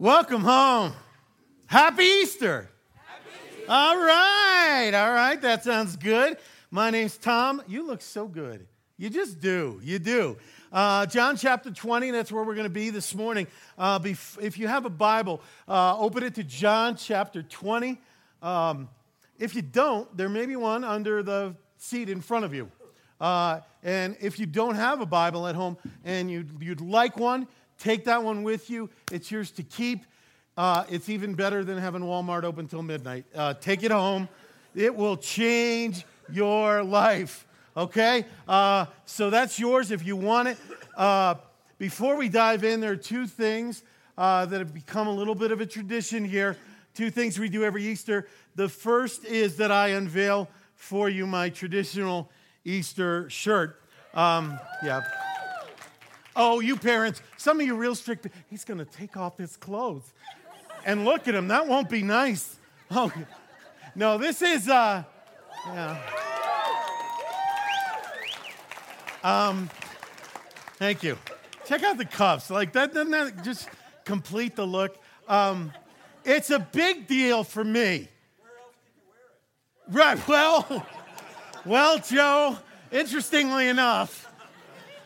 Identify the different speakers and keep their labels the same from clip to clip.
Speaker 1: Welcome home. Happy Easter. All right, all right, that sounds good. My name's Tom. You look so good. You just do. You do. Uh, John chapter 20, that's where we're going to be this morning. Uh, if you have a Bible, uh, open it to John chapter 20. Um, if you don't, there may be one under the seat in front of you. Uh, and if you don't have a Bible at home and you'd, you'd like one, take that one with you. It's yours to keep. Uh, it's even better than having Walmart open till midnight. Uh, take it home. It will change your life. Okay? Uh, so that's yours if you want it. Uh, before we dive in, there are two things uh, that have become a little bit of a tradition here. Two things we do every Easter. The first is that I unveil for you my traditional Easter shirt. Um, yeah. Oh, you parents, some of you real strict. He's going to take off his clothes. And look at him. That won't be nice. Oh, no, this is, uh, yeah. Um, thank you. Check out the cuffs. Like that, doesn't that just complete the look? Um, it's a big deal for me. Right. Well, well, Joe. Interestingly enough,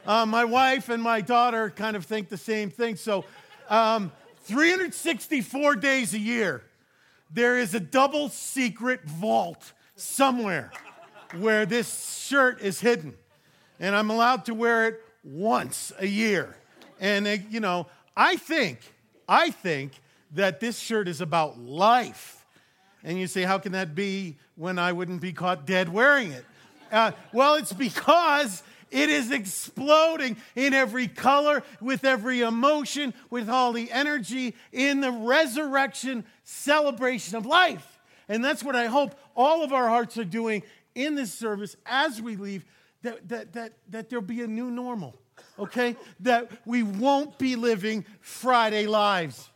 Speaker 1: uh, my wife and my daughter kind of think the same thing. So, um, 364 days a year, there is a double secret vault somewhere where this shirt is hidden and I'm allowed to wear it once a year. And, uh, you know, I think, I think that this shirt is about life. And you say, how can that be when I wouldn't be caught dead wearing it? Uh, well, it's because it is exploding in every color, with every emotion, with all the energy in the resurrection celebration of life. And that's what I hope all of our hearts are doing in this service as we leave that, that, that, that there'll be a new normal, okay? that we won't be living Friday lives.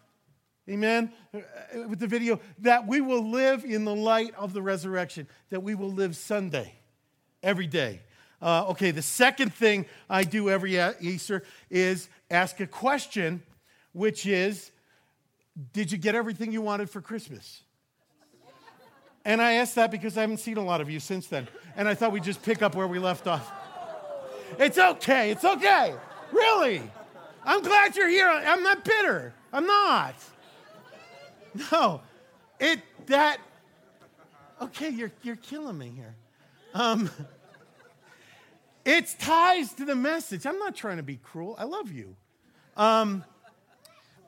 Speaker 1: Amen? Uh, with the video, that we will live in the light of the resurrection, that we will live Sunday every day. Uh, okay, the second thing I do every Easter is ask a question, which is Did you get everything you wanted for Christmas? And I ask that because I haven't seen a lot of you since then. And I thought we'd just pick up where we left off. It's okay. It's okay. Really. I'm glad you're here. I'm not bitter. I'm not. No. It, that, okay, you're, you're killing me here. Um, it ties to the message. I'm not trying to be cruel. I love you. Um,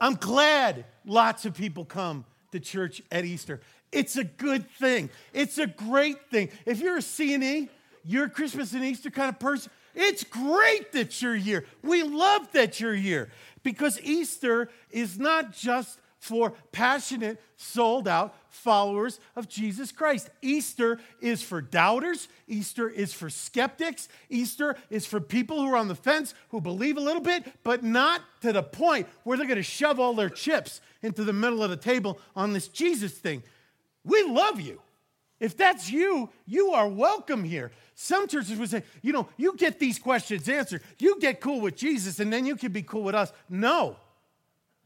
Speaker 1: I'm glad lots of people come to church at Easter. It's a good thing. It's a great thing. If you're a CNE, you're a Christmas and Easter kind of person, it's great that you're here. We love that you're here because Easter is not just for passionate, sold out followers of Jesus Christ. Easter is for doubters. Easter is for skeptics. Easter is for people who are on the fence, who believe a little bit, but not to the point where they're going to shove all their chips into the middle of the table on this Jesus thing. We love you. If that's you, you are welcome here. Some churches would say, you know, you get these questions answered. You get cool with Jesus and then you can be cool with us. No.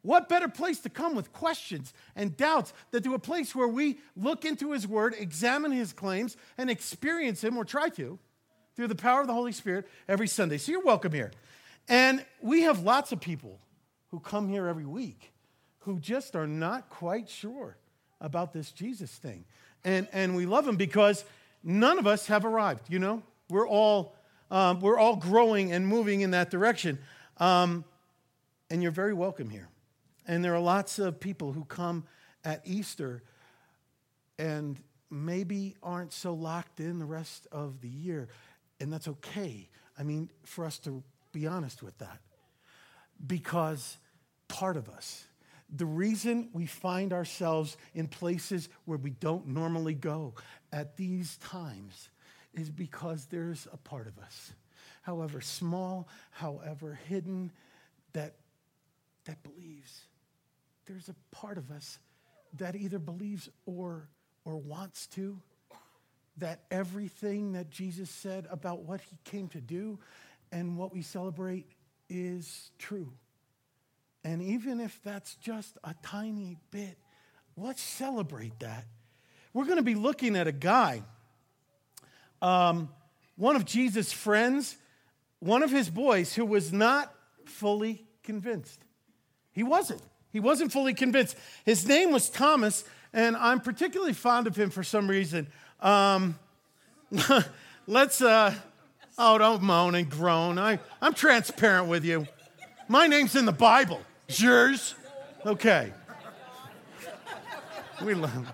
Speaker 1: What better place to come with questions and doubts than to a place where we look into his word, examine his claims, and experience him, or try to, through the power of the Holy Spirit every Sunday. So you're welcome here. And we have lots of people who come here every week who just are not quite sure about this Jesus thing. And, and we love him because none of us have arrived, you know? We're all, um, we're all growing and moving in that direction. Um, and you're very welcome here. And there are lots of people who come at Easter and maybe aren't so locked in the rest of the year. And that's okay. I mean, for us to be honest with that. Because part of us, the reason we find ourselves in places where we don't normally go at these times is because there's a part of us, however small, however hidden, that, that believes. There's a part of us that either believes or, or wants to, that everything that Jesus said about what he came to do and what we celebrate is true. And even if that's just a tiny bit, let's celebrate that. We're going to be looking at a guy, um, one of Jesus' friends, one of his boys who was not fully convinced. He wasn't. He wasn't fully convinced. His name was Thomas, and I'm particularly fond of him for some reason. Um, let's, uh, oh, don't moan and groan. I, I'm transparent with you. My name's in the Bible. Yours? Okay. We love.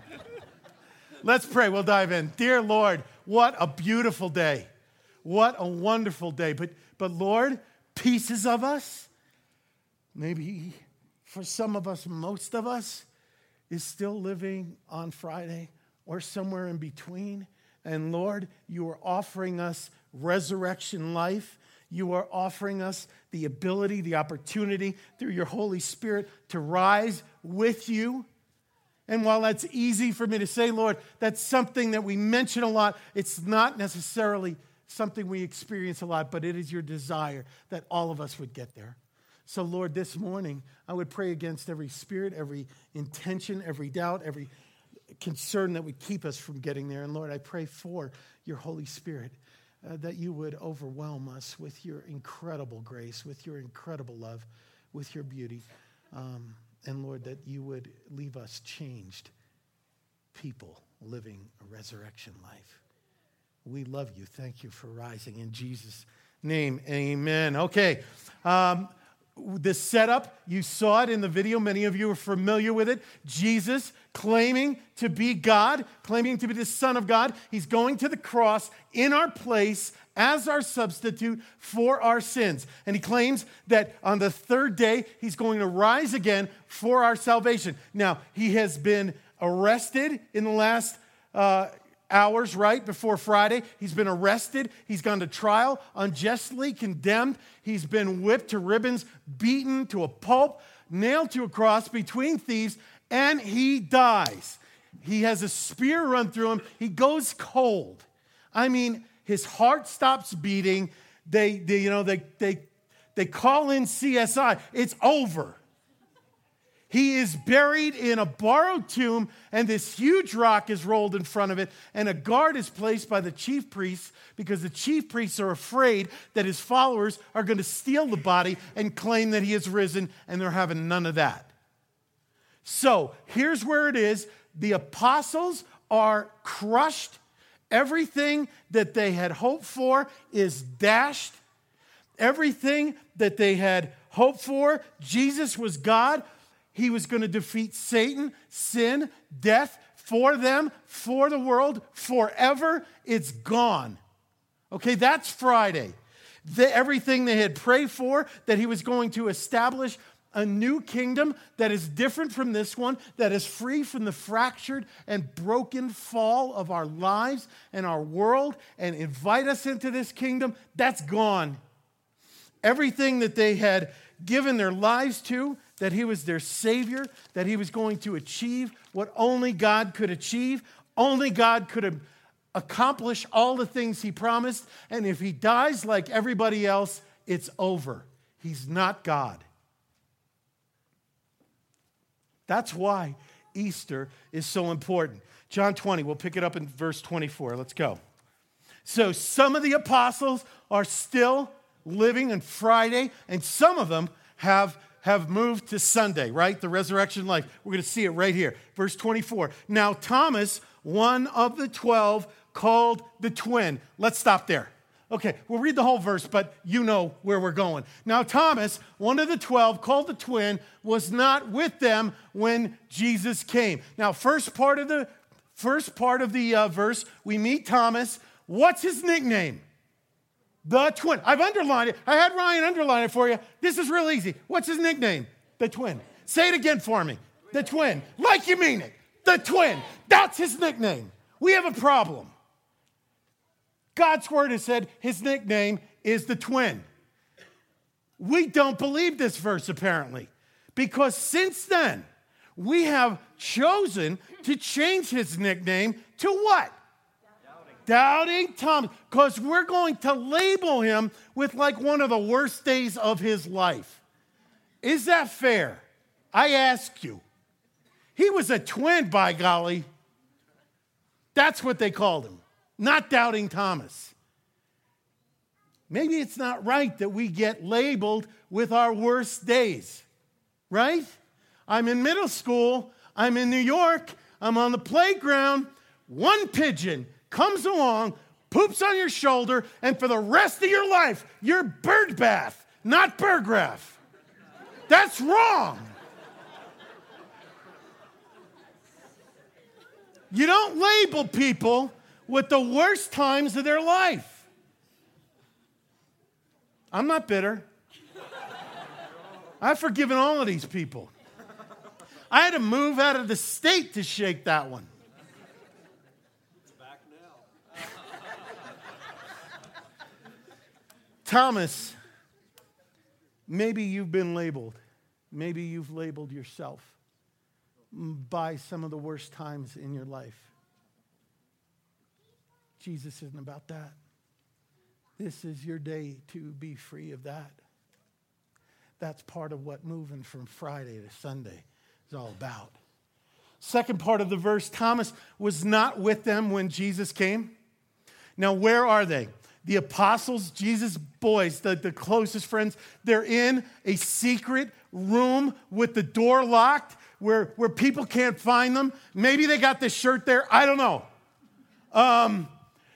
Speaker 1: Let's pray. We'll dive in. Dear Lord, what a beautiful day. What a wonderful day. But, but Lord, pieces of us, maybe for some of us, most of us, is still living on Friday or somewhere in between. And Lord, you are offering us resurrection life. You are offering us the ability, the opportunity through your Holy Spirit to rise with you. And while that's easy for me to say, Lord, that's something that we mention a lot, it's not necessarily something we experience a lot, but it is your desire that all of us would get there. So, Lord, this morning, I would pray against every spirit, every intention, every doubt, every concern that would keep us from getting there. And Lord, I pray for your Holy Spirit uh, that you would overwhelm us with your incredible grace, with your incredible love, with your beauty. Um, and Lord, that you would leave us changed people living a resurrection life. We love you. Thank you for rising. In Jesus' name, amen. Okay. Um, the setup, you saw it in the video. Many of you are familiar with it. Jesus claiming to be God, claiming to be the Son of God. He's going to the cross in our place as our substitute for our sins. And he claims that on the third day, he's going to rise again for our salvation. Now, he has been arrested in the last uh, hours, right, before Friday. He's been arrested. He's gone to trial, unjustly condemned. He's been whipped to ribbons, beaten to a pulp, nailed to a cross between thieves, and he dies. He has a spear run through him. He goes cold. I mean, his heart stops beating. They, they you know, they, they, they call in CSI. It's over. He is buried in a borrowed tomb, and this huge rock is rolled in front of it, and a guard is placed by the chief priests because the chief priests are afraid that his followers are going to steal the body and claim that he has risen, and they're having none of that. So here's where it is the apostles are crushed. Everything that they had hoped for is dashed. Everything that they had hoped for, Jesus was God he was going to defeat Satan, sin, death for them, for the world, forever. It's gone. Okay, that's Friday. The, everything they had prayed for, that he was going to establish a new kingdom that is different from this one, that is free from the fractured and broken fall of our lives and our world, and invite us into this kingdom, that's gone. Everything that they had given their lives to, that he was their Savior, that he was going to achieve what only God could achieve. Only God could accomplish all the things he promised. And if he dies like everybody else, it's over. He's not God. That's why Easter is so important. John 20, we'll pick it up in verse 24. Let's go. So some of the apostles are still living on Friday, and some of them have have moved to Sunday, right? The resurrection life. We're going to see it right here. Verse 24. Now, Thomas, one of the 12, called the twin. Let's stop there. Okay, we'll read the whole verse, but you know where we're going. Now, Thomas, one of the 12, called the twin, was not with them when Jesus came. Now, first part of the first part of the uh, verse, we meet Thomas. What's his nickname? The twin. I've underlined it. I had Ryan underline it for you. This is real easy. What's his nickname? The twin. Say it again for me. The twin. Like you mean it. The twin. That's his nickname. We have a problem. God's word has said his nickname is the twin. We don't believe this verse apparently, because since then, we have chosen to change his nickname to what? Doubting Thomas, because we're going to label him with like one of the worst days of his life. Is that fair? I ask you. He was a twin, by golly. That's what they called him, not doubting Thomas. Maybe it's not right that we get labeled with our worst days, right? I'm in middle school, I'm in New York, I'm on the playground, one pigeon comes along, poops on your shoulder, and for the rest of your life, you're bird bath, not Burggraff. That's wrong. You don't label people with the worst times of their life. I'm not bitter. I've forgiven all of these people. I had to move out of the state to shake that one. Thomas, maybe you've been labeled. Maybe you've labeled yourself by some of the worst times in your life. Jesus isn't about that. This is your day to be free of that. That's part of what moving from Friday to Sunday is all about. Second part of the verse Thomas was not with them when Jesus came. Now, where are they? The apostles, Jesus' boys, the, the closest friends, they're in a secret room with the door locked where, where people can't find them. Maybe they got this shirt there. I don't know. Um,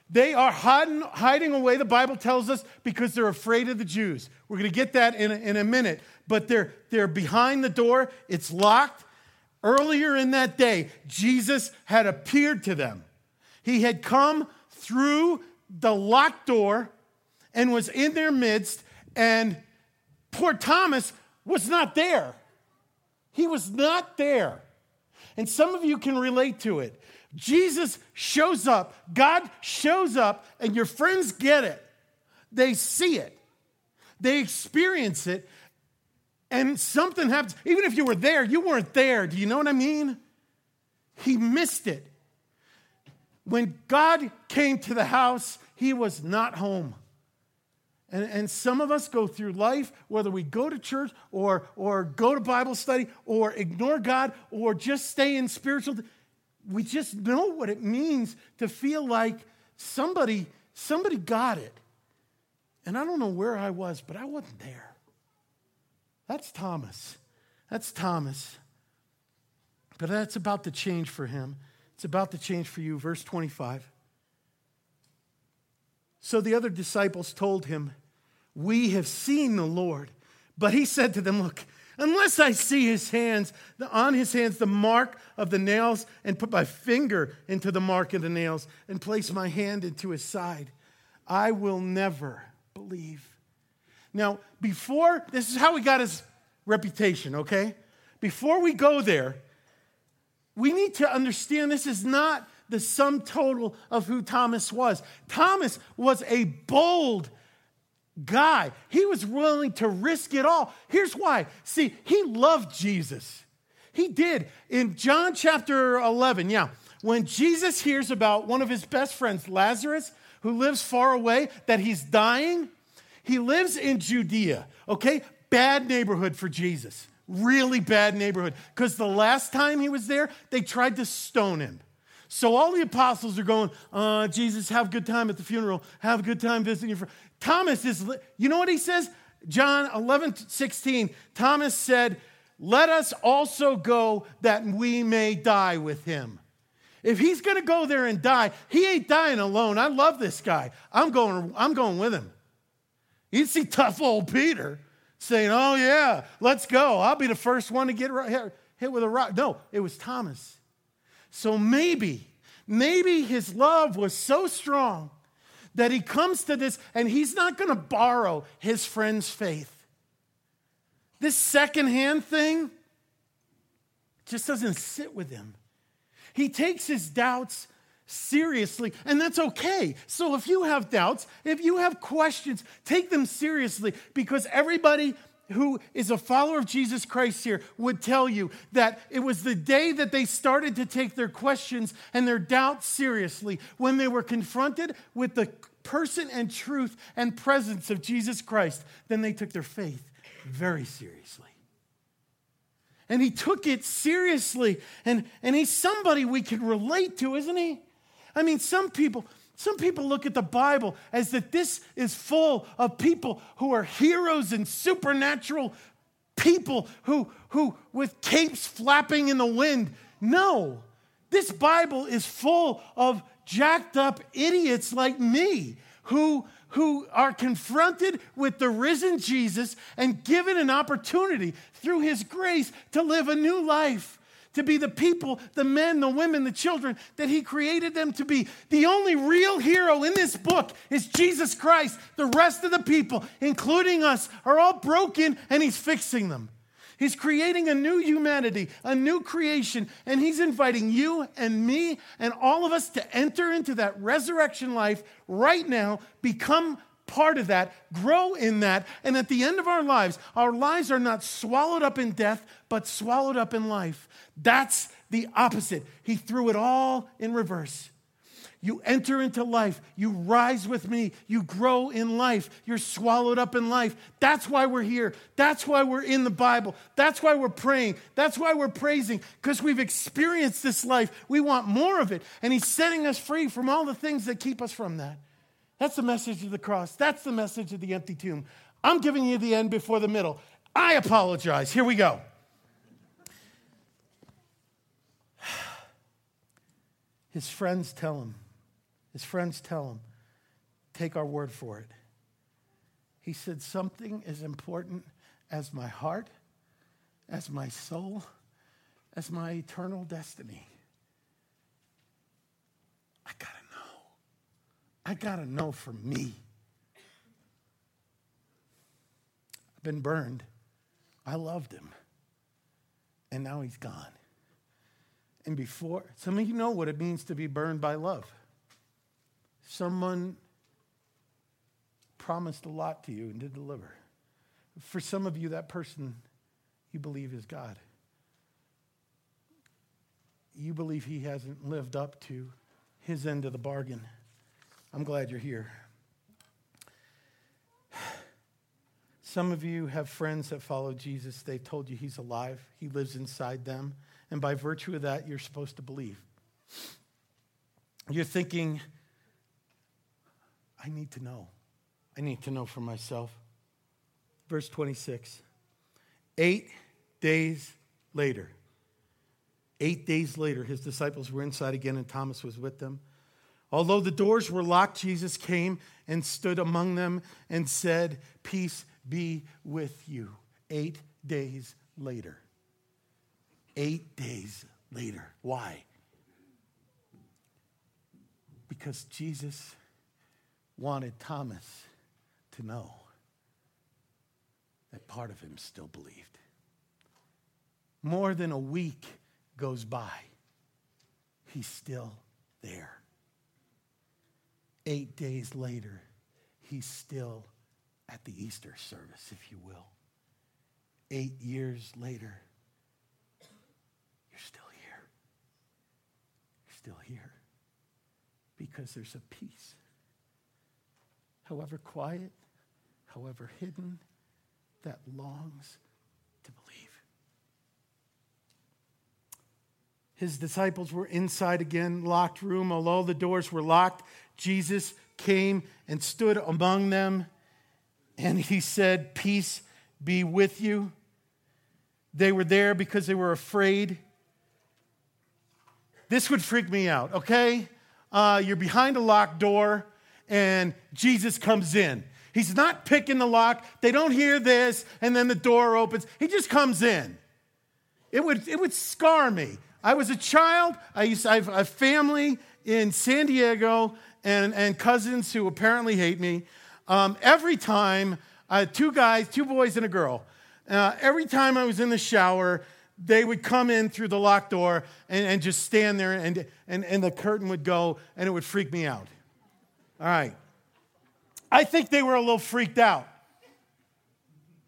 Speaker 1: they are hiding, hiding away, the Bible tells us, because they're afraid of the Jews. We're going to get that in a, in a minute. But they're, they're behind the door, it's locked. Earlier in that day, Jesus had appeared to them. He had come through the locked door and was in their midst, and poor Thomas was not there. He was not there. And some of you can relate to it. Jesus shows up, God shows up, and your friends get it. They see it, they experience it, and something happens. Even if you were there, you weren't there. Do you know what I mean? He missed it. When God came to the house, he was not home. And, and some of us go through life, whether we go to church or, or go to Bible study or ignore God or just stay in spiritual we just know what it means to feel like somebody somebody got it. And i don't know where i was but i wasn't there. That's thomas. That's thomas. But that's about to change for him. It's about to change for you. Verse 25 so the other disciples told him we have seen the lord but he said to them look Unless I see his hands, on his hands, the mark of the nails, and put my finger into the mark of the nails, and place my hand into his side, I will never believe. Now, before, this is how he got his reputation, okay? Before we go there, we need to understand this is not the sum total of who Thomas was. Thomas was a bold guy. He was willing to risk it all. Here's why. See, he loved Jesus. He did. In John chapter 11, yeah, when Jesus hears about one of his best friends, Lazarus, who lives far away, that he's dying, he lives in Judea, okay? Bad neighborhood for Jesus. Really bad neighborhood. Because the last time he was there, they tried to stone him. So all the apostles are going, uh, Jesus, have a good time at the funeral. Have a good time visiting your friend. Thomas is, you know what he says? John 11, 16. Thomas said, Let us also go that we may die with him. If he's going to go there and die, he ain't dying alone. I love this guy. I'm going, I'm going with him. You see tough old Peter saying, Oh, yeah, let's go. I'll be the first one to get hit with a rock. No, it was Thomas. So maybe, maybe his love was so strong that he comes to this and he's not going to borrow his friend's faith. This secondhand thing just doesn't sit with him. He takes his doubts seriously, and that's okay. So if you have doubts, if you have questions, take them seriously because everybody who is a follower of Jesus Christ here would tell you that it was the day that they started to take their questions and their doubts seriously when they were confronted with the person and truth and presence of Jesus Christ, then they took their faith very seriously. And he took it seriously. And, and he's somebody we can relate to, isn't he? I mean, some people, some people look at the Bible as that this is full of people who are heroes and supernatural people who, who with capes flapping in the wind. No, this Bible is full of jacked up idiots like me who, who are confronted with the risen Jesus and given an opportunity through his grace to live a new life to be the people, the men, the women, the children that He created them to be. The only real hero in this book is Jesus Christ. The rest of the people, including us, are all broken and He's fixing them. He's creating a new humanity, a new creation, and He's inviting you and me and all of us to enter into that resurrection life right now, become part of that, grow in that, and at the end of our lives, our lives are not swallowed up in death, but swallowed up in life. That's the opposite. He threw it all in reverse. You enter into life. You rise with me. You grow in life. You're swallowed up in life. That's why we're here. That's why we're in the Bible. That's why we're praying. That's why we're praising, because we've experienced this life. We want more of it. And He's setting us free from all the things that keep us from that. That's the message of the cross. That's the message of the empty tomb. I'm giving you the end before the middle. I apologize. Here we go. His friends tell him, his friends tell him, take our word for it. He said, Something as important as my heart, as my soul, as my eternal destiny. I got to I got to know for me. I've been burned. I loved him. And now he's gone. And before, some of you know what it means to be burned by love. Someone promised a lot to you and did deliver. For some of you, that person you believe is God. You believe he hasn't lived up to his end of the bargain. I'm glad you're here. Some of you have friends that follow Jesus. They've told you he's alive, he lives inside them. And by virtue of that, you're supposed to believe. You're thinking, I need to know. I need to know for myself. Verse 26 Eight days later, eight days later, his disciples were inside again, and Thomas was with them. Although the doors were locked, Jesus came and stood among them and said, Peace be with you. Eight days later. Eight days later. Why? Because Jesus wanted Thomas to know that part of him still believed. More than a week goes by, he's still there. Eight days later, he's still at the Easter service, if you will. Eight years later, you're still here. You're still here. Because there's a peace. However quiet, however hidden, that longs to believe. His disciples were inside again, locked room. Although the doors were locked, Jesus came and stood among them, and he said, Peace be with you. They were there because they were afraid. This would freak me out, okay? Uh, you're behind a locked door, and Jesus comes in. He's not picking the lock. They don't hear this, and then the door opens. He just comes in. It would, it would scar me. I was a child. I used to, I have a family in San Diego, and, and cousins who apparently hate me. Um, every time, uh, two guys, two boys, and a girl, uh, every time I was in the shower, they would come in through the locked door and, and just stand there, and, and, and the curtain would go, and it would freak me out. All right. I think they were a little freaked out.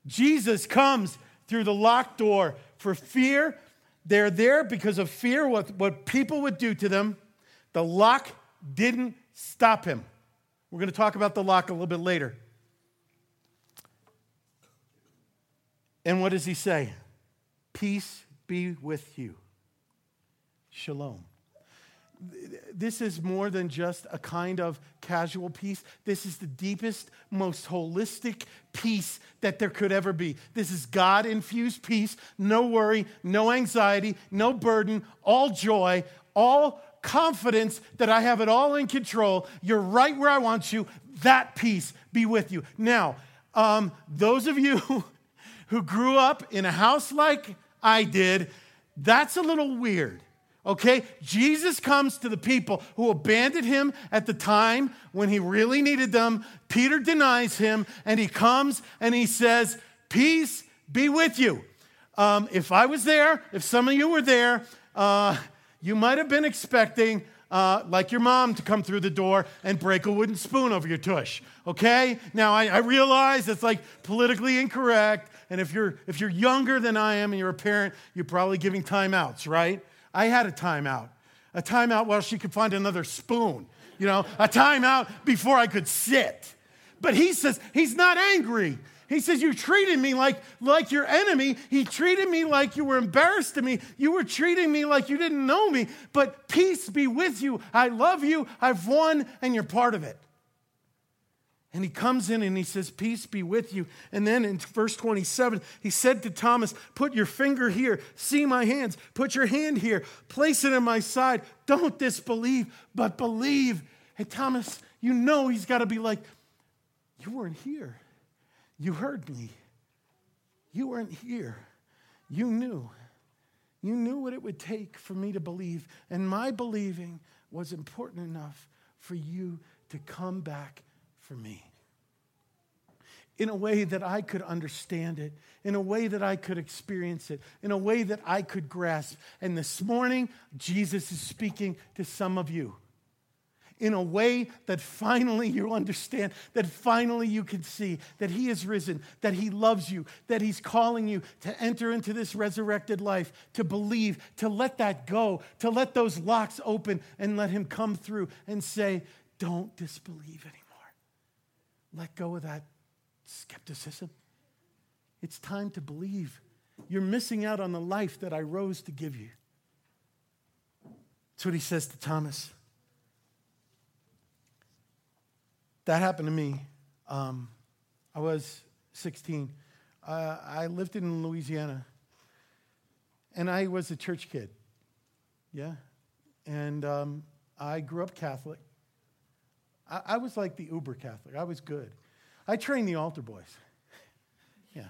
Speaker 1: Jesus comes through the locked door for fear. They're there because of fear, what, what people would do to them. The lock didn't stop him. We're going to talk about the lock a little bit later. And what does he say? Peace be with you. Shalom. This is more than just a kind of casual peace. This is the deepest, most holistic peace that there could ever be. This is God infused peace. No worry, no anxiety, no burden, all joy, all confidence that I have it all in control. You're right where I want you. That peace be with you. Now, um, those of you who grew up in a house like I did, that's a little weird. Okay? Jesus comes to the people who abandoned him at the time when he really needed them. Peter denies him, and he comes and he says, Peace be with you. Um, if I was there, if some of you were there, uh, you might have been expecting, uh, like your mom, to come through the door and break a wooden spoon over your tush. Okay? Now, I, I realize it's like politically incorrect. And if you're, if you're younger than I am and you're a parent, you're probably giving timeouts, right? I had a timeout. A timeout while she could find another spoon. You know, a timeout before I could sit. But he says he's not angry. He says, You treated me like, like your enemy. He treated me like you were embarrassed to me. You were treating me like you didn't know me. But peace be with you. I love you. I've won, and you're part of it. And he comes in and he says, Peace be with you. And then in verse 27, he said to Thomas, Put your finger here, see my hands, put your hand here, place it in my side. Don't disbelieve, but believe. And Thomas, you know he's got to be like, You weren't here. You heard me. You weren't here. You knew. You knew what it would take for me to believe. And my believing was important enough for you to come back for me. In a way that I could understand it, in a way that I could experience it, in a way that I could grasp. And this morning, Jesus is speaking to some of you in a way that finally you understand, that finally you can see that He is risen, that He loves you, that He's calling you to enter into this resurrected life, to believe, to let that go, to let those locks open and let Him come through and say, Don't disbelieve anymore. Let go of that skepticism. It's time to believe. You're missing out on the life that I rose to give you. That's what he says to Thomas. That happened to me. Um, I was 16. Uh, I lived in Louisiana, and I was a church kid. Yeah. And um, I grew up Catholic. I, I was like the uber Catholic. I was good. I trained the altar boys. Yeah.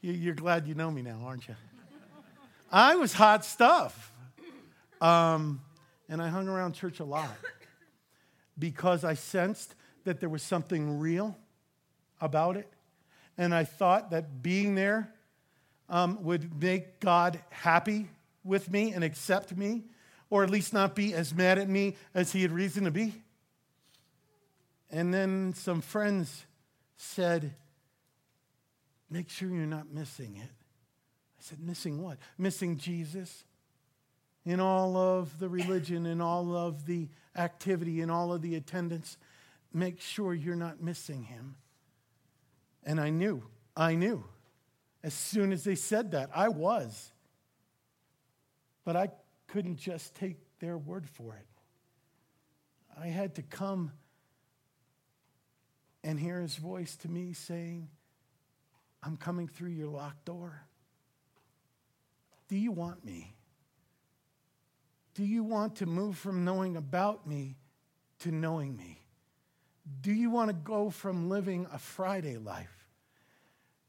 Speaker 1: You, are glad you know me now, aren't you? I was hot stuff. Um, and I hung around church a lot because I sensed that there was something real about it. And I thought that being there um, would make God happy with me and accept me, or at least not be as mad at me as he had reason to be. And then some friends said, Make sure you're not missing it. I said, Missing what? Missing Jesus in all of the religion, in all of the activity, in all of the attendance. Make sure you're not missing him. And I knew, I knew. As soon as they said that, I was. But I couldn't just take their word for it. I had to come and hear his voice to me saying, I'm coming through your locked door. Do you want me? Do you want to move from knowing about me to knowing me? Do you want to go from living a Friday life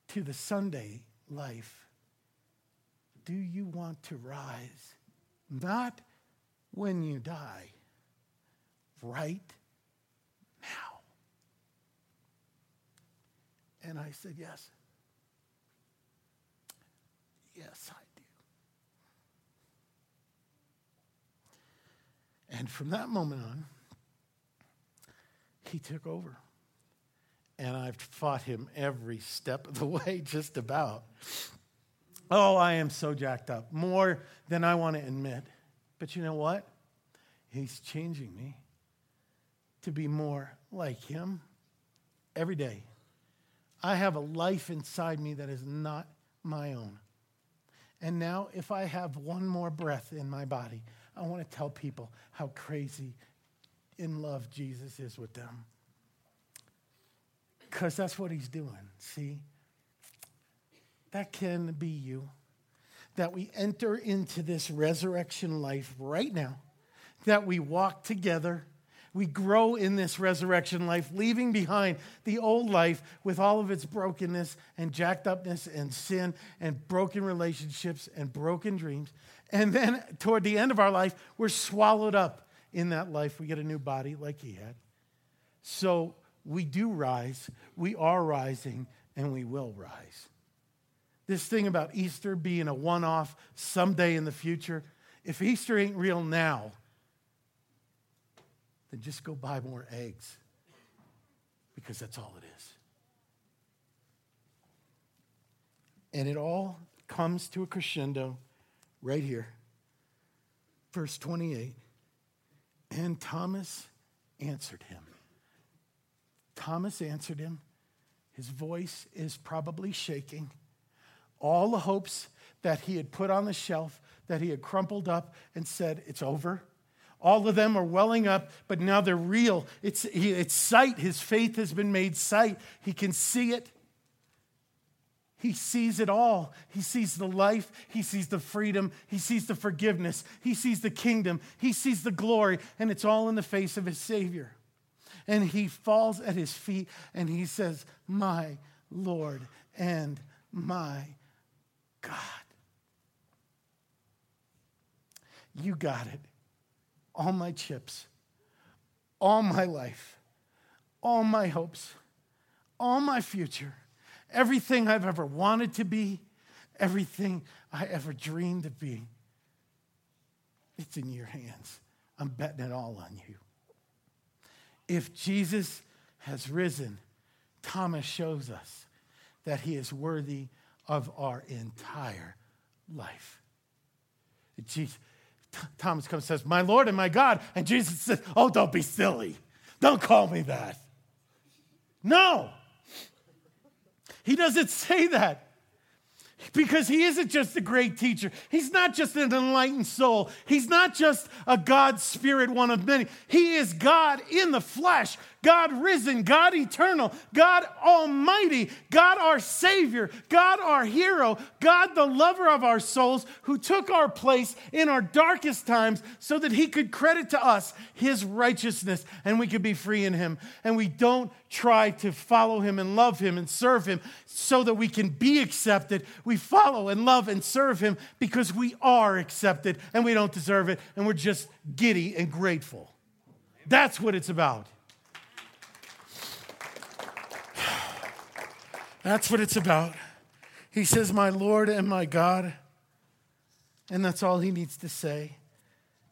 Speaker 1: to the Sunday life? Do you want to rise? Not when you die, right And I said, Yes. Yes, I do. And from that moment on, he took over. And I've fought him every step of the way, just about. Oh, I am so jacked up, more than I want to admit. But you know what? He's changing me to be more like him every day. I have a life inside me that is not my own. And now, if I have one more breath in my body, I want to tell people how crazy in love Jesus is with them. Because that's what he's doing, see? That can be you. That we enter into this resurrection life right now, that we walk together we grow in this resurrection life, leaving behind the old life with all of its brokenness and jacked upness and sin and broken relationships and broken dreams. And then toward the end of our life, we're swallowed up in that life. We get a new body like he had. So we do rise, we are rising, and we will rise. This thing about Easter being a one off someday in the future, if Easter ain't real now, then just go buy more eggs because that's all it is. And it all comes to a crescendo right here. Verse 28. And Thomas answered him. Thomas answered him. His voice is probably shaking. All the hopes that he had put on the shelf, that he had crumpled up and said, It's over. All of them are welling up, but now they're real. It's, it's sight. His faith has been made sight. He can see it. He sees it all. He sees the life. He sees the freedom. He sees the forgiveness. He sees the kingdom. He sees the glory. And it's all in the face of his Savior. And he falls at his feet and he says, My Lord and my God. You got it all my chips, all my life, all my hopes, all my future, everything I've ever wanted to be, everything I ever dreamed of being. It's in your hands. I'm betting it all on you. If Jesus has risen, Thomas shows us that he is worthy of our entire life. Jesus, Thomas comes and says, My Lord and my God. And Jesus says, Oh, don't be silly. Don't call me that. No. He doesn't say that. Because he isn't just a great teacher. He's not just an enlightened soul. He's not just a God spirit, one of many. He is God in the flesh, God risen, God eternal, God almighty, God our Savior, God our hero, God the lover of our souls, who took our place in our darkest times so that he could credit to us his righteousness and we could be free in him. And we don't try to follow him and love him and serve him so that we can be accepted. We follow and love and serve him because we are accepted and we don't deserve it and we're just giddy and grateful. That's what it's about. That's what it's about. He says, My Lord and my God. And that's all he needs to say.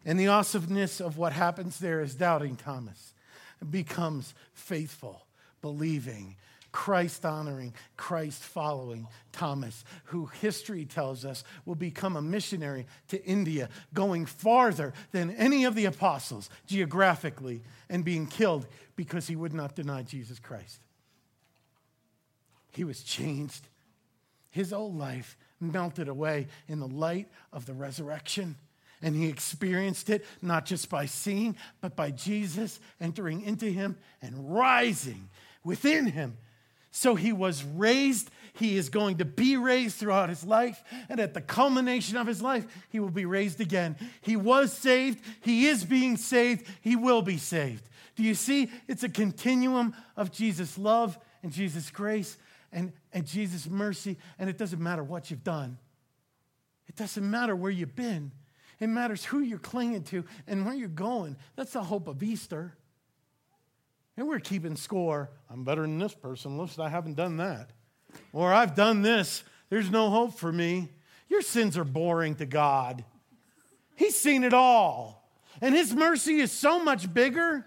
Speaker 1: And the awesomeness of what happens there is doubting Thomas becomes faithful, believing, Christ honoring, Christ following Thomas, who history tells us will become a missionary to India, going farther than any of the apostles geographically and being killed because he would not deny Jesus Christ. He was changed. His old life melted away in the light of the resurrection. And he experienced it not just by seeing, but by Jesus entering into him and rising within him. So he was raised. He is going to be raised throughout his life. And at the culmination of his life, he will be raised again. He was saved. He is being saved. He will be saved. Do you see? It's a continuum of Jesus' love and Jesus' grace and, and Jesus' mercy, and it doesn't matter what you've done. It doesn't matter where you've been. It matters who you're clinging to and where you're going. That's the hope of Easter. And we're keeping score. I'm better than this person. Listen, I haven't done that. Or I've done this. There's no hope for me. Your sins are boring to God. He's seen it all. And His mercy is so much bigger.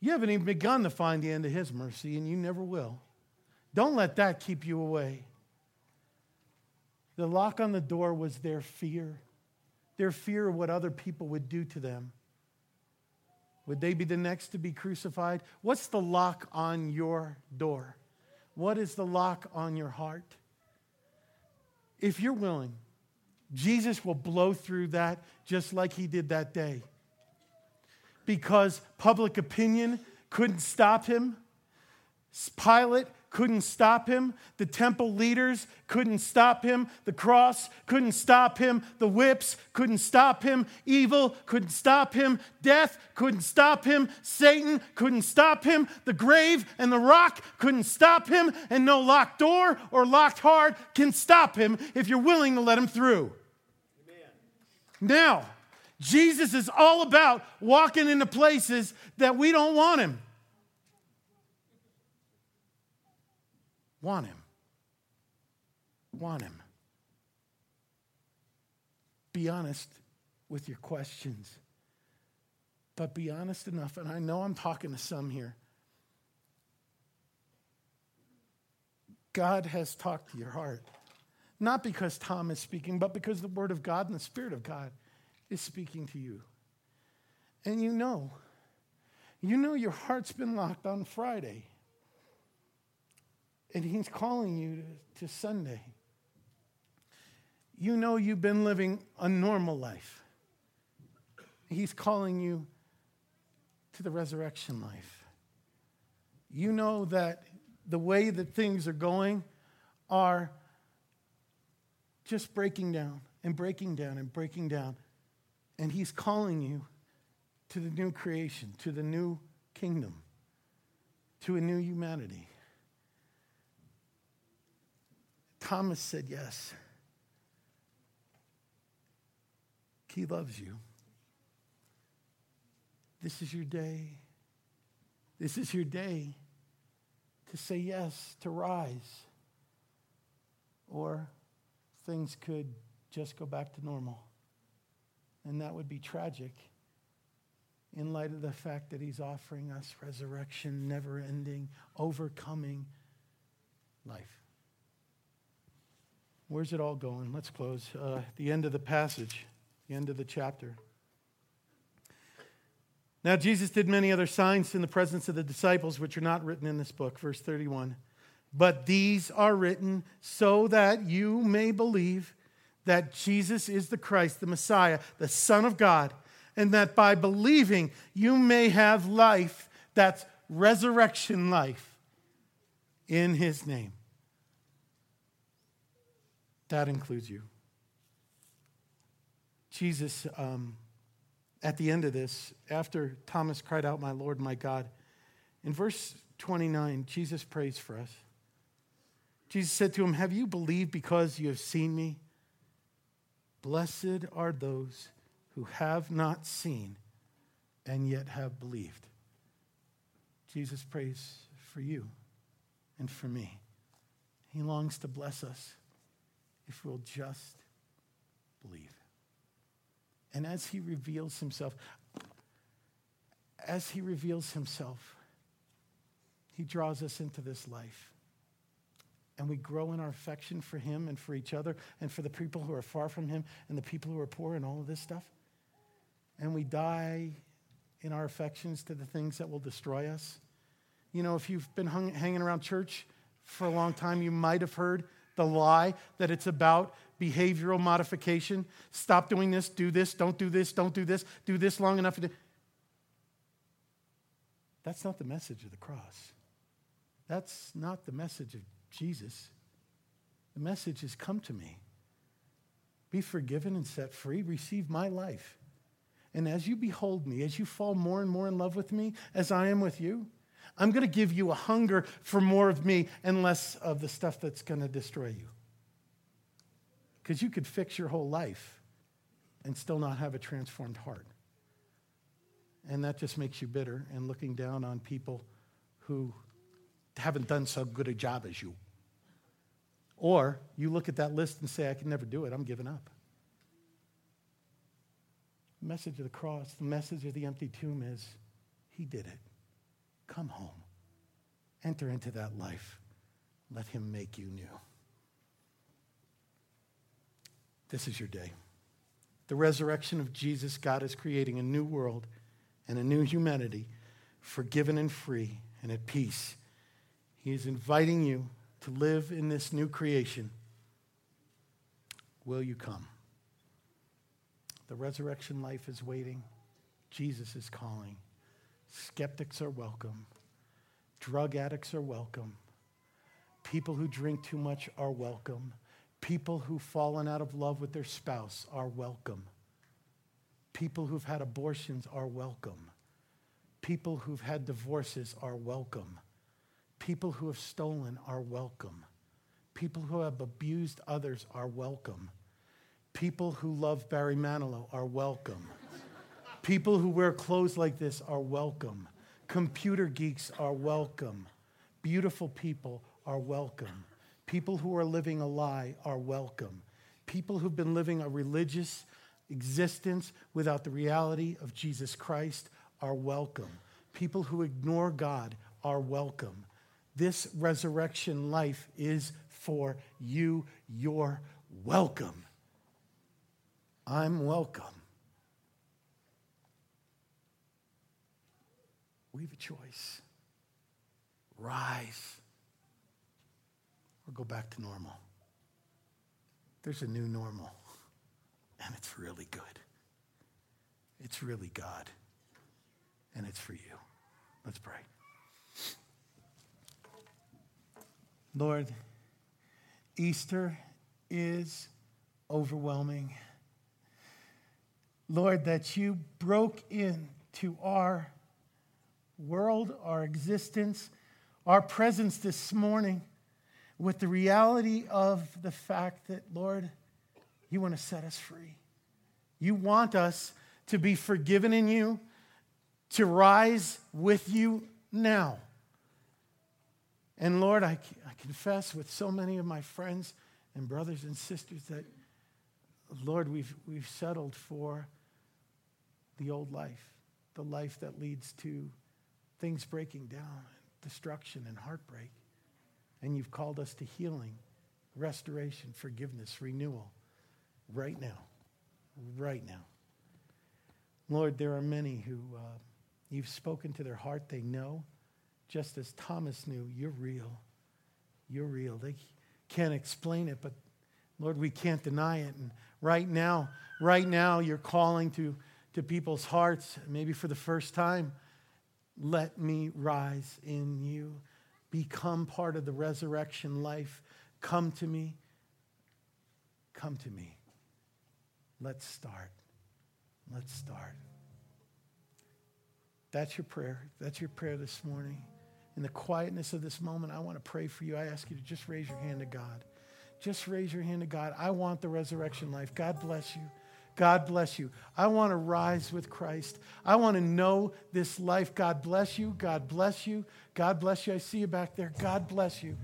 Speaker 1: You haven't even begun to find the end of His mercy, and you never will. Don't let that keep you away. The lock on the door was their fear, their fear of what other people would do to them. Would they be the next to be crucified? What's the lock on your door? What is the lock on your heart? if you're willing, Jesus will blow through that just like he did that day. Because public opinion couldn't stop him. Pilate couldn't stop him. The temple leaders couldn't stop him. The cross couldn't stop him. The whips couldn't stop him. Evil couldn't stop him. Death couldn't stop him. Satan couldn't stop him. The grave and the rock couldn't stop him. And no locked door or locked heart can stop him if you're willing to let him through. Amen. Now, Jesus is all about walking into places that we don't want him. Want him. Want him. Be honest with your questions. But be honest enough, and I know I'm talking to some here. God has talked to your heart. Not because Tom is speaking, but because the Word of God and the Spirit of God is speaking to you. And you know, you know your heart's been locked on Friday. And He's calling you to, to Sunday. You know you've been living a normal life. He's calling you to the resurrection life. You know that the way that things are going are just breaking down and breaking down and breaking down. And He's calling you to the new creation, to the new kingdom, to a new humanity. Thomas said yes. He loves you. This is your day. This is your day to say yes, to rise. Or things could just go back to normal. And that would be tragic in light of the fact that he's offering us resurrection, never ending, overcoming life. Where's it all going? Let's close. Uh, the end of the passage, the end of the chapter. Now, Jesus did many other signs in the presence of the disciples, which are not written in this book. Verse 31. But these are written so that you may believe that Jesus is the Christ, the Messiah, the Son of God, and that by believing you may have life that's resurrection life in his name. That includes you. Jesus, um, at the end of this, after Thomas cried out, My Lord, my God, in verse 29, Jesus prays for us. Jesus said to him, Have you believed because you have seen me? Blessed are those who have not seen and yet have believed. Jesus prays for you and for me. He longs to bless us if we'll just believe. And as he reveals himself, as he reveals himself, he draws us into this life. And we grow in our affection for him and for each other and for the people who are far from him and the people who are poor and all of this stuff. And we die in our affections to the things that will destroy us. You know, if you've been hung, hanging around church for a long time, you might have heard the lie that it's about behavioral modification. Stop doing this, do this, don't do this, don't do this, do this long enough. That's not the message of the cross. That's not the message of Jesus. The message is come to me. Be forgiven and set free. Receive my life. And as you behold me, as you fall more and more in love with me, as I am with you, I'm going to give you a hunger for more of me and less of the stuff that's going to destroy you. Because you could fix your whole life and still not have a transformed heart. And that just makes you bitter and looking down on people who haven't done so good a job as you. Or you look at that list and say, I can never do it, I'm giving up. The message of the cross, the message of the empty tomb is, He did it. Come home. Enter into that life. Let Him make you new. This is your day. The resurrection of Jesus, God is creating a new world and a new humanity, forgiven and free and at peace. He is inviting you to live in this new creation will you come? The resurrection life is waiting. Jesus is calling. Skeptics are welcome. Drug addicts are welcome. People who drink too much are welcome. People who've fallen out of love with their spouse are welcome. People who've had abortions are welcome. People who've had divorces are welcome. People who have stolen are welcome. People who have abused others are welcome. People who love Barry Manilow are welcome. People who wear clothes like this are welcome. Computer geeks are welcome. Beautiful people are welcome. People who are living a lie are welcome. People who've been living a religious existence without the reality of Jesus Christ are welcome. People who ignore God are welcome. This resurrection life is for you. You're welcome. I'm welcome. We have a choice rise or go back to normal. There's a new normal, and it's really good. It's really God, and it's for you. Let's pray. Lord, Easter is overwhelming. Lord, that you broke into our world, our existence, our presence this morning with the reality of the fact that, Lord, you want to set us free. You want us to be forgiven in you, to rise with you now. And Lord, I, I confess with so many of my friends and brothers and sisters that, Lord, we've, we've settled for the old life, the life that leads to things breaking down, destruction, and heartbreak. And you've called us to healing, restoration, forgiveness, renewal right now. Right now. Lord, there are many who uh, you've spoken to their heart, they know, just as Thomas knew, you're real. You're real. They can't explain it, but Lord, we can't deny it. And right now, right now, you're calling to, to people's hearts, maybe for the first time let me rise in you. Become part of the resurrection life. Come to me. Come to me. Let's start. Let's start. That's your prayer. That's your prayer this morning. In the quietness of this moment, I want to pray for you. I ask you to just raise your hand to God. Just raise your hand to God. I want the resurrection life. God bless you. God bless you. I want to rise with Christ. I want to know this life. God bless you. God bless you. God bless you. I see you back there. God bless you.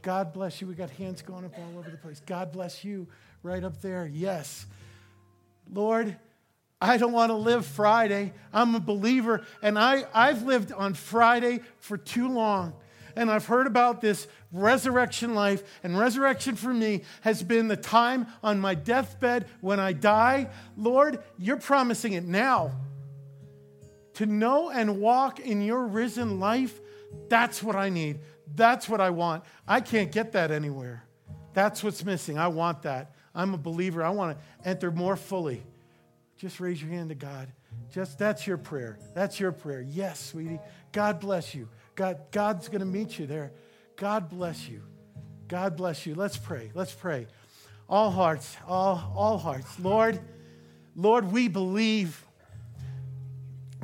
Speaker 1: God bless you. We got hands going up all over the place. God bless you right up there. Yes. Lord, I don't want to live Friday. I'm a believer, and I, I've lived on Friday for too long and I've heard about this resurrection life, and resurrection for me has been the time on my deathbed when I die. Lord, you're promising it now. To know and walk in your risen life, that's what I need. That's what I want. I can't get that anywhere. That's what's missing. I want that. I'm a believer. I want to enter more fully. Just raise your hand to God. Just that's your prayer. That's your prayer. Yes, sweetie. God bless you. God, God's going to meet you there. God bless you. God bless you. Let's pray. Let's pray. All hearts, all, all hearts. Lord, Lord, we believe.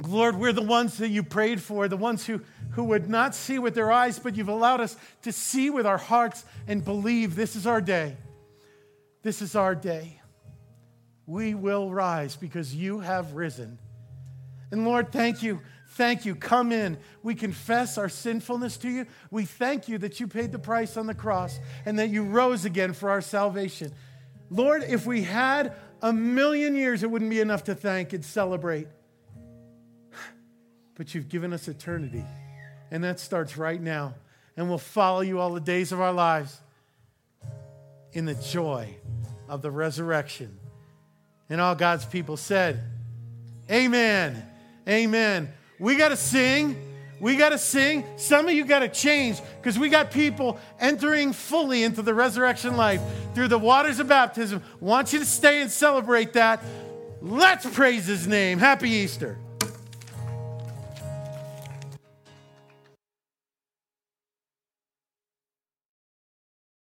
Speaker 1: Lord, we're the ones that you prayed for, the ones who, who would not see with their eyes, but you've allowed us to see with our hearts and believe this is our day. This is our day. We will rise because you have risen. And Lord, thank you thank you. Come in. We confess our sinfulness to you. We thank you that you paid the price on the cross and that you rose again for our salvation. Lord, if we had a million years, it wouldn't be enough to thank and celebrate. But you've given us eternity, and that starts right now. And we'll follow you all the days of our lives in the joy of the resurrection. And all God's people said, Amen. Amen. We got to sing. We got to sing. Some of you got to change because we got people entering fully into the resurrection life through the waters of baptism. Want you to stay and celebrate that. Let's praise his name. Happy Easter.